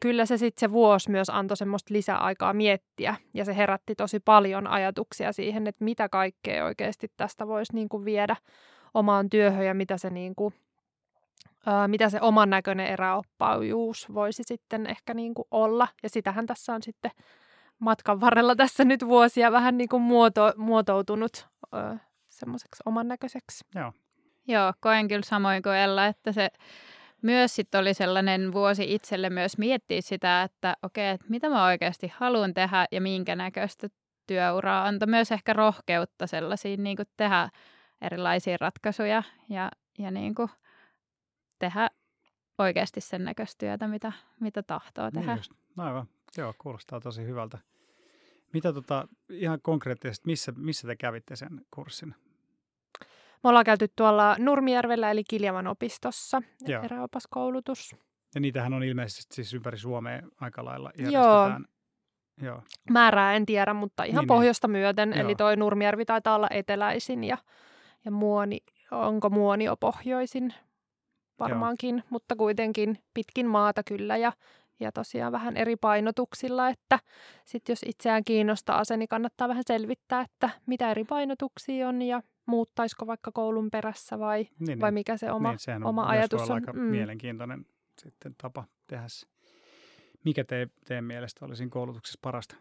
kyllä se sitten se vuosi myös antoi semmoista lisäaikaa miettiä. Ja se herätti tosi paljon ajatuksia siihen, että mitä kaikkea oikeasti tästä voisi niin kuin viedä omaan työhön ja mitä se niin kuin mitä se oman näköinen eräoppaajuus voisi sitten ehkä niin kuin olla. Ja sitähän tässä on sitten matkan varrella tässä nyt vuosia vähän niin kuin muoto, muotoutunut semmoiseksi oman näköiseksi. Joo. Joo, koen kyllä samoin kuin Ella, että se myös sitten oli sellainen vuosi itselle myös miettiä sitä, että okei, että mitä mä oikeasti haluan tehdä ja minkä näköistä työuraa. Antoi myös ehkä rohkeutta sellaisiin niin kuin tehdä erilaisia ratkaisuja ja, ja niin kuin tehdä oikeasti sen näköistä työtä, mitä, mitä tahtoo niin tehdä. Niin just. No aivan. Joo, kuulostaa tosi hyvältä. Mitä tota, ihan konkreettisesti, missä, missä te kävitte sen kurssin? Me ollaan käyty tuolla Nurmijärvellä eli Kiljavan opistossa, Joo. eräopaskoulutus. Ja niitähän on ilmeisesti siis ympäri Suomea aika lailla järjestetään. Joo. Joo. Määrää en tiedä, mutta ihan niin, niin. pohjoista niin. myöten. Joo. Eli toi Nurmijärvi taitaa olla eteläisin ja, ja Muoni, onko Muoni jo pohjoisin? Varmaankin, Joo. mutta kuitenkin pitkin maata kyllä ja, ja tosiaan vähän eri painotuksilla, että sitten jos itseään kiinnostaa se, niin kannattaa vähän selvittää, että mitä eri painotuksia on ja muuttaisiko vaikka koulun perässä vai, niin, vai niin. mikä se oma, niin, oma ajatus on. aika mm. mielenkiintoinen sitten tapa tehdä se. Mikä te, teidän mielestä olisi koulutuksessa parasta?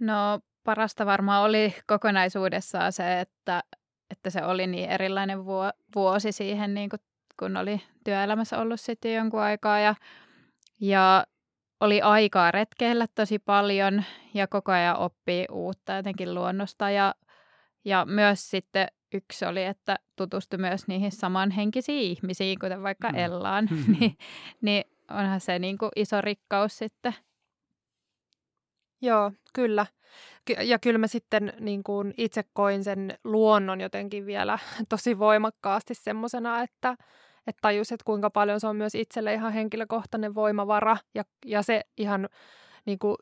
No parasta varmaan oli kokonaisuudessaan se, että että se oli niin erilainen vuosi siihen, niin kuin, kun oli työelämässä ollut sitten jonkun aikaa ja, ja oli aikaa retkeillä tosi paljon ja koko ajan oppii uutta jotenkin luonnosta ja, ja myös sitten yksi oli, että tutustui myös niihin samanhenkisiin ihmisiin, kuten vaikka mm. Ellaan, mm. niin, niin onhan se niin kuin iso rikkaus sitten. Joo, kyllä. Ja kyllä mä sitten niin kuin itse koin sen luonnon jotenkin vielä tosi voimakkaasti semmoisena, että, että tajus, että kuinka paljon se on myös itselle ihan henkilökohtainen voimavara ja, ja se ihan niin kuin,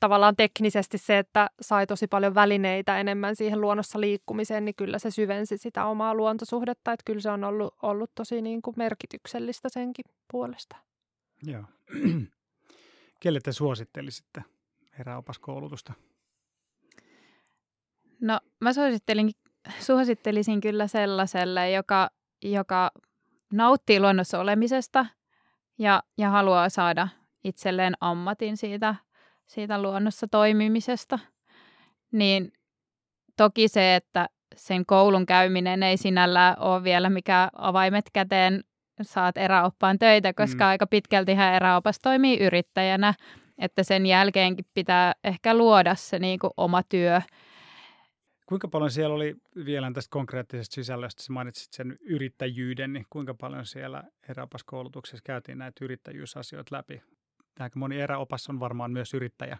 tavallaan teknisesti se, että sai tosi paljon välineitä enemmän siihen luonnossa liikkumiseen, niin kyllä se syvensi sitä omaa luontosuhdetta, että kyllä se on ollut, ollut tosi niin kuin merkityksellistä senkin puolesta. Joo. Kelle te suosittelisitte eräopaskoulutusta? No mä suosittelin, suosittelisin kyllä sellaiselle, joka, joka nauttii luonnossa olemisesta ja, ja haluaa saada itselleen ammatin siitä, siitä luonnossa toimimisesta. Niin toki se, että sen koulun käyminen ei sinällään ole vielä mikä avaimet käteen saat eräoppaan töitä, koska mm. aika pitkältihän eräopas toimii yrittäjänä, että sen jälkeenkin pitää ehkä luoda se niin kuin oma työ. Kuinka paljon siellä oli vielä tästä konkreettisesta sisällöstä, sä mainitsit sen yrittäjyyden, niin kuinka paljon siellä eräopaskoulutuksessa käytiin näitä yrittäjyysasioita läpi? Aika moni eräopas on varmaan myös yrittäjä.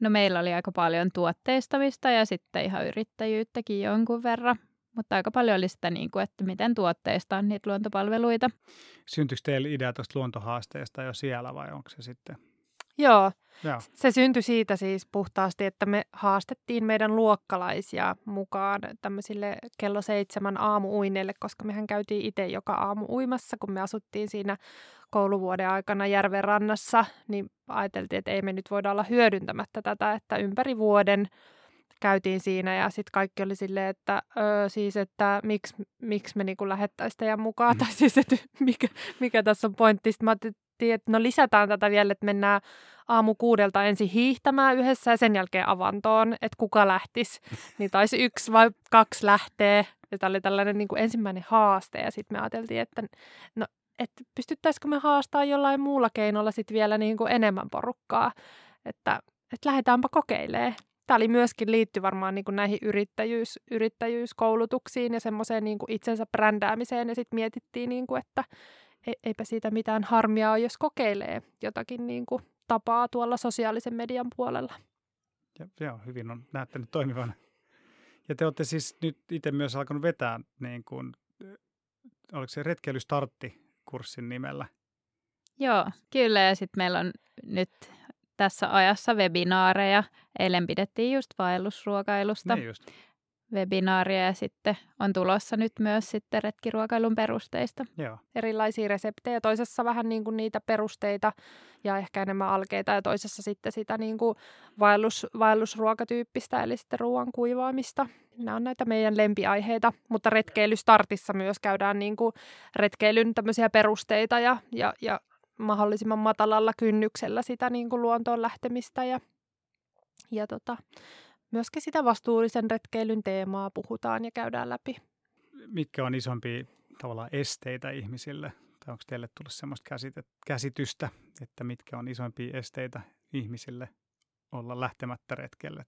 No meillä oli aika paljon tuotteistamista ja sitten ihan yrittäjyyttäkin jonkun verran. Mutta aika paljon oli sitä, niin kuin, että miten tuotteistaa niitä luontopalveluita. Syntyykö teille idea tuosta luontohaasteesta jo siellä vai onko se sitten? Joo, Joo. se syntyi siitä siis puhtaasti, että me haastettiin meidän luokkalaisia mukaan tämmöisille kello seitsemän aamuuineille, koska mehän käytiin itse joka aamu uimassa, kun me asuttiin siinä kouluvuoden aikana järven rannassa, niin ajateltiin, että ei me nyt voida olla hyödyntämättä tätä, että ympäri vuoden – käytiin siinä ja sitten kaikki oli silleen, että öö, siis, että miksi, miksi me niinku lähettäisiin teidän mukaan, mm. tai siis, että mikä, mikä tässä on pointti. Sitten mä ajattelin, että no lisätään tätä vielä, että mennään aamu kuudelta ensin hiihtämään yhdessä ja sen jälkeen avantoon, että kuka lähtisi. Niin taisi yksi vai kaksi lähtee. Ja tämä oli tällainen niin kuin ensimmäinen haaste ja sitten me ajateltiin, että no, että pystyttäisikö me haastaa jollain muulla keinolla sitten vielä niin kuin enemmän porukkaa, että, että lähdetäänpä kokeilemaan tämä oli myöskin liitty varmaan niin kuin näihin yrittäjyys, yrittäjyyskoulutuksiin ja semmoiseen niin kuin itsensä brändäämiseen. Ja sitten mietittiin, niin kuin, että eipä siitä mitään harmia ole, jos kokeilee jotakin niin kuin tapaa tuolla sosiaalisen median puolella. Ja, joo, hyvin on näyttänyt toimivan. Ja te olette siis nyt itse myös alkanut vetää, niin kuin, oliko se retkeilystartti-kurssin nimellä? Joo, kyllä. Ja sitten meillä on nyt tässä ajassa webinaareja. Eilen pidettiin just vaellusruokailusta niin just. Webinaaria ja sitten on tulossa nyt myös sitten retkiruokailun perusteista. Joo. Erilaisia reseptejä, toisessa vähän niin kuin niitä perusteita ja ehkä enemmän alkeita ja toisessa sitten sitä niin kuin vaellus, vaellusruokatyyppistä eli sitten ruoan kuivaamista. Nämä on näitä meidän lempiaiheita, mutta retkeilystartissa myös käydään niin kuin retkeilyn tämmöisiä perusteita ja, ja, ja mahdollisimman matalalla kynnyksellä sitä niin kuin luontoon lähtemistä ja, ja tota, myöskin sitä vastuullisen retkeilyn teemaa puhutaan ja käydään läpi. Mitkä on isompia tavallaan esteitä ihmisille? Tai onko teille tullut sellaista käsitystä, että mitkä on isompia esteitä ihmisille olla lähtemättä retkelle?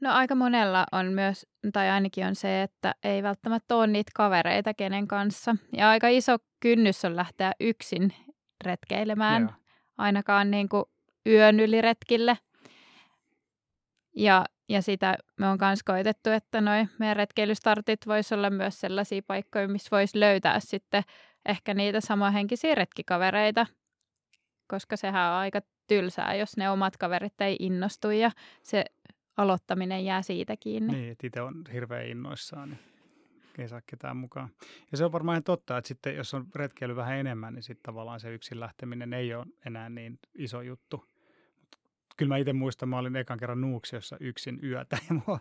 No aika monella on myös, tai ainakin on se, että ei välttämättä ole niitä kavereita kenen kanssa. Ja aika iso kynnys on lähteä yksin retkeilemään, Joo. ainakaan niin kuin yön yli retkille. Ja, ja sitä me on myös koitettu, että noi meidän retkeilystartit voisi olla myös sellaisia paikkoja, missä voisi löytää sitten ehkä niitä samanhenkisiä retkikavereita, koska sehän on aika tylsää, jos ne omat kaverit ei innostu ja se aloittaminen jää siitä kiinni. Niin, että itse on hirveän innoissaan. Niin ei saa ketään mukaan. Ja se on varmaan ihan totta, että sitten jos on retkeily vähän enemmän, niin sitten tavallaan se yksin lähteminen ei ole enää niin iso juttu. Kyllä mä itse muistan, mä olin ekan kerran Nuuksiossa yksin yötä ja mua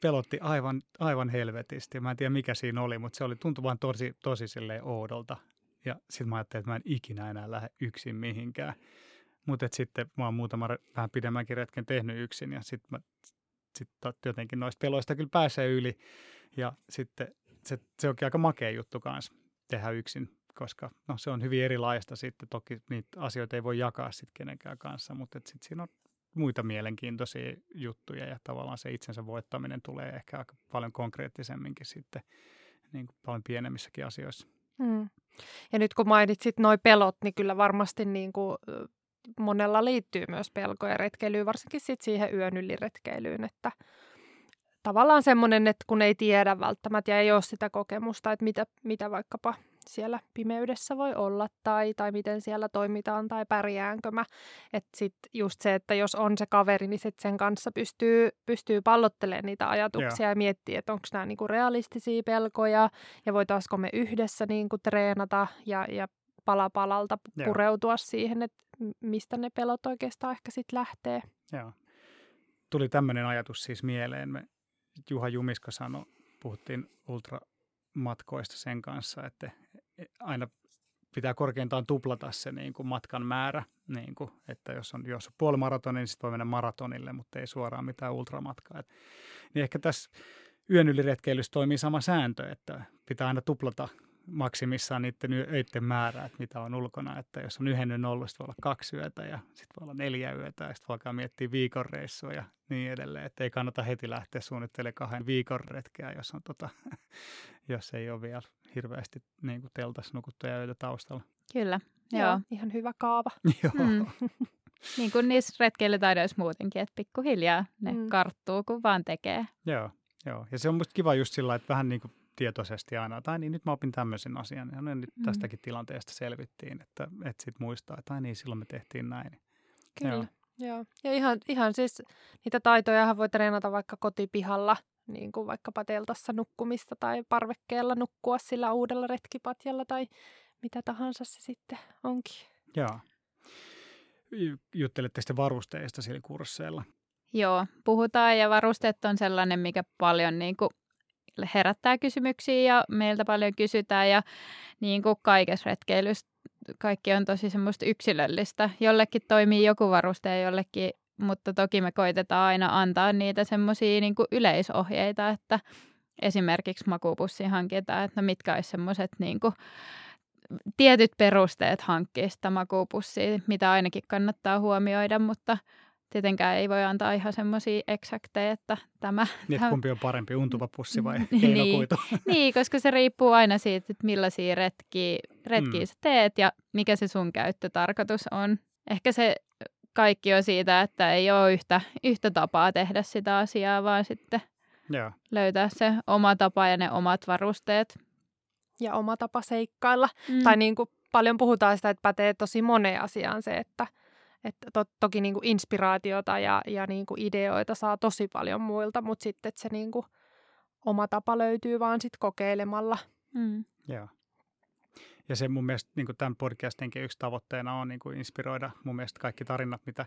pelotti aivan, aivan helvetisti. Mä en tiedä mikä siinä oli, mutta se oli tuntui vaan tosi, tosi silleen oudolta. Ja sitten mä ajattelin, että mä en ikinä enää lähde yksin mihinkään. Mutta sitten mä oon muutama vähän pidemmänkin retken tehnyt yksin ja sitten mä sit jotenkin noista peloista kyllä pääsee yli. Ja sitten se, se onkin aika makea juttu kanssa tehdä yksin, koska no, se on hyvin erilaista sitten. Toki niitä asioita ei voi jakaa sitten kenenkään kanssa, mutta sitten siinä on muita mielenkiintoisia juttuja ja tavallaan se itsensä voittaminen tulee ehkä aika paljon konkreettisemminkin sitten niin kuin paljon pienemmissäkin asioissa. Hmm. Ja nyt kun mainitsit nuo pelot, niin kyllä varmasti niin kuin monella liittyy myös pelkoja retkeilyyn, varsinkin sit siihen yön yli retkeilyyn, että tavallaan semmoinen, että kun ei tiedä välttämättä ja ei ole sitä kokemusta, että mitä, mitä vaikkapa siellä pimeydessä voi olla tai, tai miten siellä toimitaan tai pärjäänkö mä. Että sitten just se, että jos on se kaveri, niin sit sen kanssa pystyy, pystyy pallottelemaan niitä ajatuksia Joo. ja miettiä, että onko nämä niinku realistisia pelkoja ja voitaisiko me yhdessä niinku treenata ja, ja pala palalta pureutua Joo. siihen, että mistä ne pelot oikeastaan ehkä sitten lähtee. Joo. Tuli tämmöinen ajatus siis mieleen. Me Juha Jumiska sanoi, puhuttiin ultramatkoista sen kanssa, että aina pitää korkeintaan tuplata se niin kuin matkan määrä. Niin kuin, että jos on, jos on puoli maratonia, niin sitten voi mennä maratonille, mutta ei suoraan mitään ultramatkaa. Et, niin ehkä tässä yön yliretkeilyssä toimii sama sääntö, että pitää aina tuplata maksimissaan niiden öiden määrää, että mitä on ulkona. Että jos on yhden yön ollut, voi olla kaksi yötä ja sitten voi olla neljä yötä ja sitten voi alkaa miettiä viikon reissua ja niin edelleen. Että ei kannata heti lähteä suunnittelemaan kahden viikon retkeä, jos, on tota, jos ei ole vielä hirveästi niin kuin teltas nukuttuja öitä taustalla. Kyllä, joo. joo. Ihan hyvä kaava. joo. Mm. niin kuin niissä retkeilytaidoissa muutenkin, että pikkuhiljaa ne mm. karttuu, kun vaan tekee. Joo, joo. Ja se on musta kiva just sillä, että vähän niin kuin tietoisesti aina, tai niin nyt mä opin tämmöisen asian, ja nyt mm. tästäkin tilanteesta selvittiin, että, että sit muistaa, että niin, silloin me tehtiin näin. Kyllä, joo. joo. Ja ihan, ihan siis niitä taitoja voi treenata vaikka kotipihalla, niin kuin vaikkapa teltassa nukkumista tai parvekkeella nukkua sillä uudella retkipatjalla tai mitä tahansa se sitten onkin. Joo. Juttelette sitten varusteista sillä kursseilla? Joo, puhutaan ja varusteet on sellainen, mikä paljon niin kuin herättää kysymyksiä ja meiltä paljon kysytään ja niin kuin kaikessa retkeilyssä kaikki on tosi semmoista yksilöllistä. Jollekin toimii joku varuste ja jollekin, mutta toki me koitetaan aina antaa niitä semmoisia niin yleisohjeita, että esimerkiksi makuupussin hankitaan, että no mitkä olisi semmoiset niin kuin tietyt perusteet hankkia sitä makuupussia, mitä ainakin kannattaa huomioida, mutta tietenkään ei voi antaa ihan semmoisia eksakteja, että tämä... Niin, että kumpi on parempi, untuva pussi vai keinokuitu? niin, niin, koska se riippuu aina siitä, että millaisia retkiä, retkiä mm. sä teet ja mikä se sun käyttötarkoitus on. Ehkä se kaikki on siitä, että ei ole yhtä, yhtä tapaa tehdä sitä asiaa, vaan sitten Joo. löytää se oma tapa ja ne omat varusteet. Ja oma tapa seikkailla. Mm. Tai niin kuin paljon puhutaan sitä, että pätee tosi moneen asiaan se, että – että to, toki niin kuin inspiraatiota ja, ja niin kuin ideoita saa tosi paljon muilta, mutta sitten että se niin kuin oma tapa löytyy vaan sit kokeilemalla. Mm. Joo. Ja se mun mielestä niin kuin tämän podcastinkin yksi tavoitteena on niin kuin inspiroida mun mielestä kaikki tarinat, mitä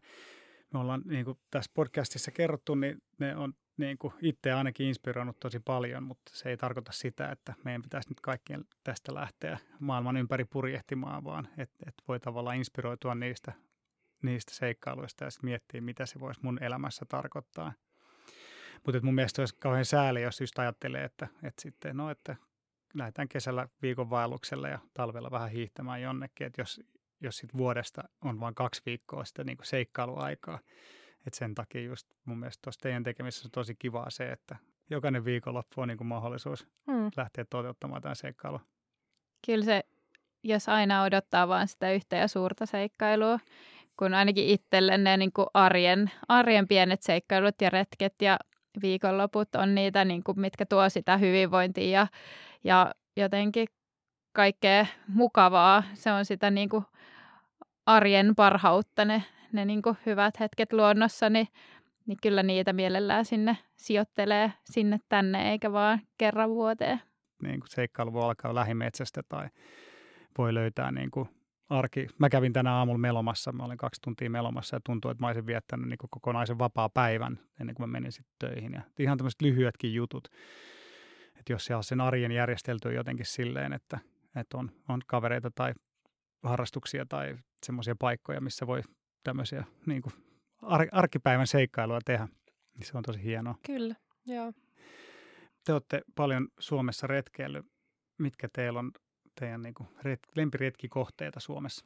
me ollaan niin kuin tässä podcastissa kerrottu, niin ne on niin kuin itse ainakin inspiroinut tosi paljon, mutta se ei tarkoita sitä, että meidän pitäisi nyt kaikkien tästä lähteä maailman ympäri purjehtimaan, vaan että et voi tavallaan inspiroitua niistä niistä seikkailuista ja sitten miettiä, mitä se voisi mun elämässä tarkoittaa. Mutta mun mielestä olisi kauhean sääli, jos just ajattelee, että, että sitten, no, että lähdetään kesällä viikon vaellukselle ja talvella vähän hiihtämään jonnekin, että jos, jos sit vuodesta on vain kaksi viikkoa sitä niin kuin seikkailuaikaa, että sen takia just mun mielestä tuossa teidän tekemisessä on tosi kivaa se, että jokainen viikonloppu on niin kuin mahdollisuus hmm. lähteä toteuttamaan tämän seikkailua. Kyllä se, jos aina odottaa vain sitä yhtä ja suurta seikkailua, kun ainakin itselle ne niin kuin arjen, arjen pienet seikkailut ja retket ja viikonloput on niitä, niin kuin, mitkä tuo sitä hyvinvointia ja, ja jotenkin kaikkea mukavaa. Se on sitä niin kuin arjen parhautta, ne, ne niin kuin hyvät hetket luonnossa, niin, niin kyllä niitä mielellään sinne sijoittelee sinne tänne, eikä vaan kerran vuoteen. Niin kuin seikkailu voi alkaa lähimetsästä tai voi löytää niin kuin arki. Mä kävin tänä aamulla melomassa, mä olin kaksi tuntia melomassa ja tuntui, että mä olisin viettänyt niin kokonaisen vapaa päivän ennen kuin mä menin sitten töihin. Ja ihan tämmöiset lyhyetkin jutut, että jos siellä sen arjen järjestelty jotenkin silleen, että, että on, on kavereita tai harrastuksia tai semmoisia paikkoja, missä voi tämmöisiä niin kuin ar- arkipäivän seikkailua tehdä, niin se on tosi hienoa. Kyllä, joo. Te olette paljon Suomessa retkeillyt. Mitkä teillä on teidän niin kuin ret, lempiretkikohteita Suomessa?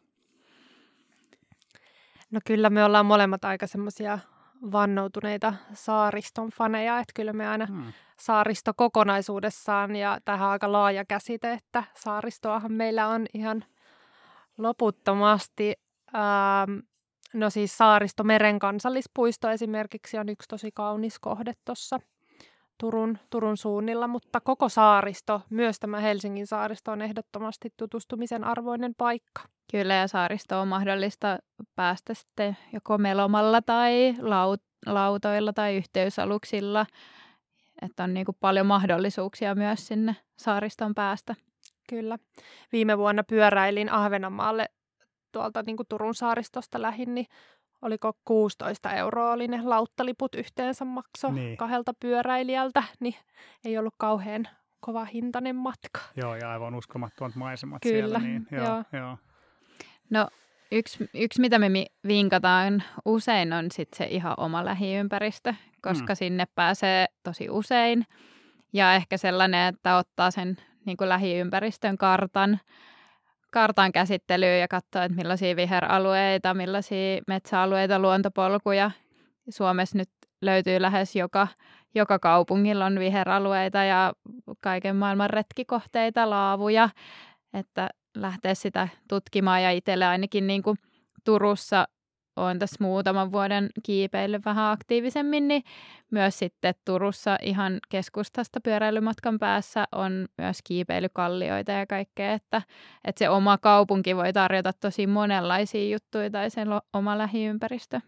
No kyllä me ollaan molemmat aika semmoisia vannoutuneita saariston faneja, että kyllä me aina hmm. saaristo kokonaisuudessaan ja tähän on aika laaja käsite, että saaristoahan meillä on ihan loputtomasti. Ähm, No siis Saaristo Meren kansallispuisto esimerkiksi on yksi tosi kaunis kohde tuossa Turun, Turun suunnilla, mutta koko saaristo, myös tämä Helsingin saaristo on ehdottomasti tutustumisen arvoinen paikka. Kyllä, ja saaristo on mahdollista päästä sitten joko melomalla tai laut, lautoilla tai yhteysaluksilla. Että on niin kuin paljon mahdollisuuksia myös sinne saariston päästä. Kyllä. Viime vuonna pyöräilin Ahvenanmaalle tuolta niin kuin Turun saaristosta lähin, niin oliko 16 euroa oli ne lauttaliput yhteensä makso niin. kahdelta pyöräilijältä, niin ei ollut kauhean kova hintainen matka. Joo, ja aivan uskomattomat maisemat Kyllä, siellä. Niin, joo. joo, joo. No yksi, yksi, mitä me vinkataan usein, on sit se ihan oma lähiympäristö, koska mm. sinne pääsee tosi usein. Ja ehkä sellainen, että ottaa sen niin kuin lähiympäristön kartan, kartan käsittelyyn ja katsoo, että millaisia viheralueita, millaisia metsäalueita, luontopolkuja. Suomessa nyt löytyy lähes joka, joka kaupungilla on viheralueita ja kaiken maailman retkikohteita, laavuja, että lähteä sitä tutkimaan ja itselle ainakin niin kuin Turussa olen tässä muutaman vuoden kiipeille vähän aktiivisemmin, niin myös sitten Turussa ihan keskustasta pyöräilymatkan päässä on myös kiipeilykallioita ja kaikkea, että, että se oma kaupunki voi tarjota tosi monenlaisia juttuja tai sen oma lähiympäristö.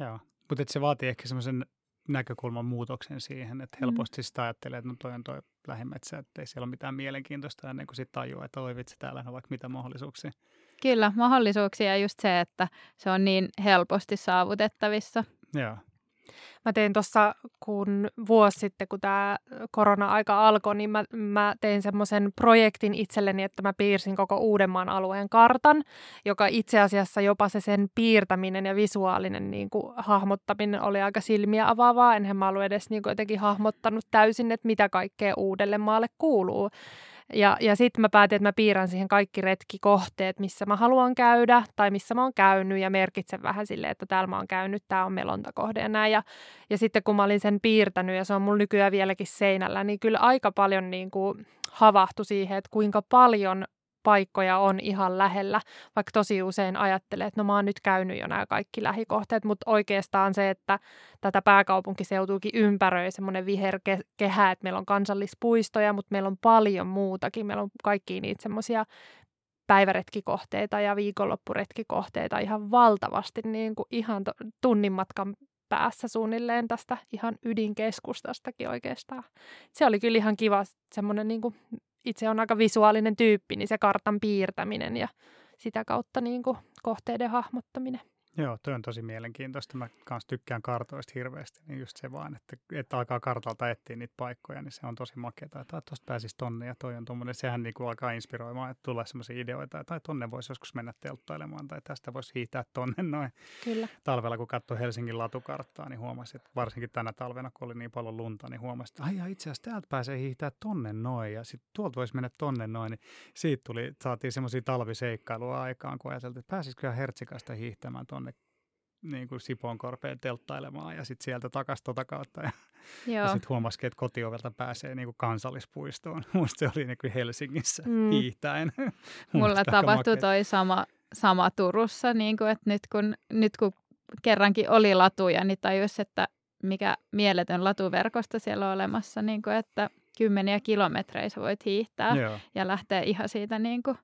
Joo, mutta se vaatii ehkä semmoisen näkökulman muutoksen siihen, että mm. helposti sitä ajattelee, että no toi on toi lähimetsä, että ei siellä ole mitään mielenkiintoista ennen kuin sitten tajuaa, että oi vitsi, täällä on vaikka mitä mahdollisuuksia. Kyllä, mahdollisuuksia ja just se, että se on niin helposti saavutettavissa. Joo. Mä tein tuossa, kun vuosi sitten, kun tämä korona-aika alkoi, niin mä, mä tein semmoisen projektin itselleni, että mä piirsin koko Uudenmaan alueen kartan, joka itse asiassa jopa se sen piirtäminen ja visuaalinen niin kuin, hahmottaminen oli aika silmiä avaavaa. Enhän mä ollut edes niin kuin, jotenkin hahmottanut täysin, että mitä kaikkea Uudellemaalle kuuluu. Ja, ja sitten mä päätin, että mä piirrän siihen kaikki retkikohteet, missä mä haluan käydä tai missä mä oon käynyt ja merkitsen vähän silleen, että täällä mä oon käynyt, tämä on melontakohde ja näin. Ja, ja sitten kun mä olin sen piirtänyt ja se on mulla nykyään vieläkin seinällä, niin kyllä aika paljon niin kuin havahtui siihen, että kuinka paljon paikkoja on ihan lähellä, vaikka tosi usein ajattelee, että no mä oon nyt käynyt jo nämä kaikki lähikohteet, mutta oikeastaan se, että tätä pääkaupunkiseutuukin ympäröi semmoinen viherkehä, että meillä on kansallispuistoja, mutta meillä on paljon muutakin, meillä on kaikki niitä semmoisia päiväretkikohteita ja viikonloppuretkikohteita ihan valtavasti, niin kuin ihan tunnin matkan päässä suunnilleen tästä ihan ydinkeskustastakin oikeastaan. Se oli kyllä ihan kiva semmoinen niin kuin itse on aika visuaalinen tyyppi, niin se kartan piirtäminen ja sitä kautta niin kuin kohteiden hahmottaminen. Joo, tuo on tosi mielenkiintoista. Mä kans tykkään kartoista hirveästi, niin just se vaan, että, että alkaa kartalta etsiä niitä paikkoja, niin se on tosi makeata. Että tuosta pääsisi tonne ja toi on tuommoinen, sehän niin kuin alkaa inspiroimaan, että tulee sellaisia ideoita, tai tonne voisi joskus mennä telttailemaan, tai tästä voisi hiihtää tonne noin. Kyllä. Talvella, kun katsoi Helsingin latukarttaa, niin huomasi, että varsinkin tänä talvena, kun oli niin paljon lunta, niin huomasi, että ai itse asiassa täältä pääsee hiihtää tonne noin, ja sitten tuolta voisi mennä tonne noin, niin siitä tuli, saatiin semmoisia talviseikkailua aikaan, kun ajateltiin, että pääsisikö hertsikasta hiihtämään tonne niin kuin Sipoonkorpeen telttailemaan ja sitten sieltä takaisin tota kautta. Ja, ja sitten huomasikin, että kotiovelta pääsee niin kuin kansallispuistoon. Musta se oli niin kuin Helsingissä mm. hiihtäen. Mulla tapahtui toi sama, sama Turussa, niin kuin, että nyt kun, nyt kun kerrankin oli latuja, niin tajus, että mikä mieletön latuverkosto siellä on olemassa, niin kuin, että kymmeniä kilometrejä voit hiihtää Joo. ja lähteä ihan siitä niin kuin,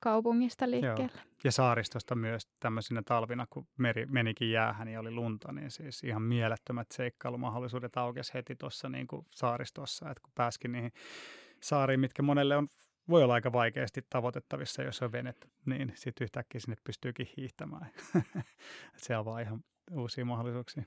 kaupungista liikkeelle. Joo. Ja saaristosta myös tämmöisinä talvina, kun meri menikin jäähän ja oli lunta, niin siis ihan mielettömät seikkailumahdollisuudet aukesi heti tuossa niin kuin saaristossa, että kun pääskin niihin saariin, mitkä monelle on voi olla aika vaikeasti tavoitettavissa, jos on venet, niin sitten yhtäkkiä sinne pystyykin hiihtämään. se avaa ihan uusia mahdollisuuksia.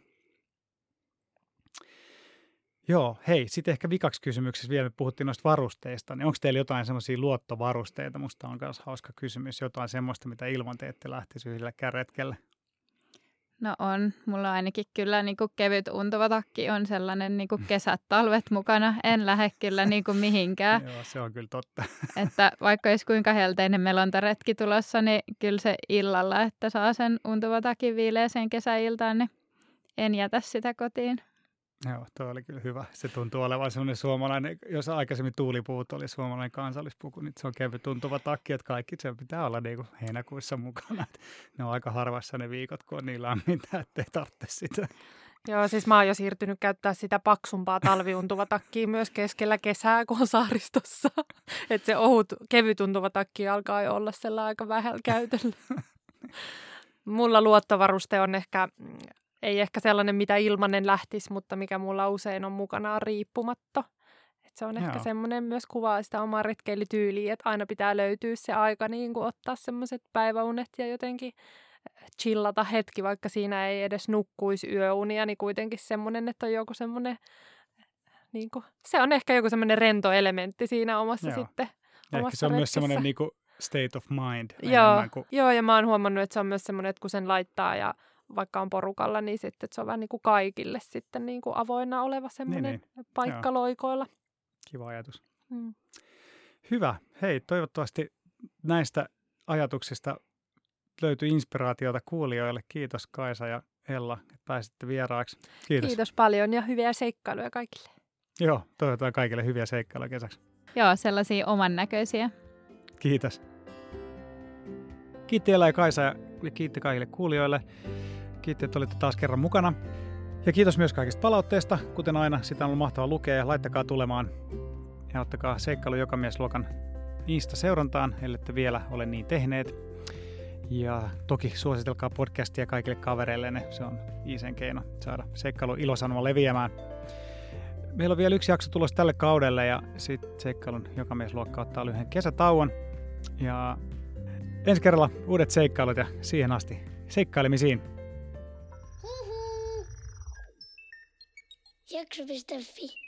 Joo, hei, sitten ehkä vikaksi kysymyksessä vielä, me puhuttiin noista varusteista, niin onko teillä jotain semmoisia luottovarusteita? Musta on myös hauska kysymys, jotain semmoista, mitä ilman te ette lähtisi yhdellekään retkelle. No on. Mulla ainakin kyllä niin kuin kevyt untuva takki on sellainen niin kuin kesät, talvet mukana. En lähde kyllä niin kuin mihinkään. Joo, se on kyllä totta. että vaikka olisi kuinka helteinen melontaretki tulossa, niin kyllä se illalla, että saa sen untuva takin viileeseen kesäiltaan, niin en jätä sitä kotiin. Joo, tuo oli kyllä hyvä. Se tuntuu olevan sellainen suomalainen, jos aikaisemmin tuulipuut oli suomalainen kansallispuku, niin se on kevyt tuntuva takki, että kaikki se pitää olla niin kuin heinäkuussa mukana. ne on aika harvassa ne viikot, kun on niin lämmintä, ettei tarvitse sitä. Joo, siis mä oon jo siirtynyt käyttää sitä paksumpaa talviuntuva takkia myös keskellä kesää, kun on saaristossa. Että se ohut, kevytuntuva takki alkaa jo olla sellainen aika vähällä käytöllä. Mulla luottovaruste on ehkä, ei ehkä sellainen, mitä ilmanen lähtisi, mutta mikä mulla usein on mukana on riippumatto. Et se on Joo. ehkä semmoinen myös kuvaa sitä omaa retkeilytyyliä, että aina pitää löytyä se aika niin kuin ottaa semmoiset päiväunet ja jotenkin chillata hetki, vaikka siinä ei edes nukkuisi yöunia, niin kuitenkin semmoinen, että on joku semmoinen, niin kuin, se on ehkä joku semmoinen rento elementti siinä omassa Joo. sitten. Ja omassa ehkä se on retkessä. myös semmoinen niin kuin state of mind. Joo, kuin... joo, ja mä oon huomannut, että se on myös semmoinen, että kun sen laittaa ja vaikka on porukalla, niin sitten että se on vähän niin kuin kaikille sitten niin kuin avoinna oleva semmoinen niin, niin. paikka joo. loikoilla. Kiva ajatus. Hmm. Hyvä. Hei, toivottavasti näistä ajatuksista löytyi inspiraatiota kuulijoille. Kiitos Kaisa ja Ella, että pääsitte vieraaksi. Kiitos. Kiitos paljon ja hyviä seikkailuja kaikille. Joo, toivotaan kaikille hyviä seikkailuja kesäksi. Joo, sellaisia oman näköisiä. Kiitos. Kiitti Ella ja Kaisa ja kiitti kaikille kuulijoille. Kiitti, että olitte taas kerran mukana. Ja kiitos myös kaikista palautteesta. Kuten aina, sitä on ollut mahtava lukea. Laittakaa tulemaan ja ottakaa seikkailu joka luokan Insta-seurantaan, ellette vielä ole niin tehneet. Ja toki suositelkaa podcastia kaikille kavereille, se on iisen keino saada seikkailu ilosanoma leviämään. Meillä on vielä yksi jakso tulossa tälle kaudelle ja sitten seikkailun joka luokka ottaa lyhyen kesätauon. Ja ensi kerralla uudet seikkailut ja siihen asti seikkailemisiin. Jakso.fi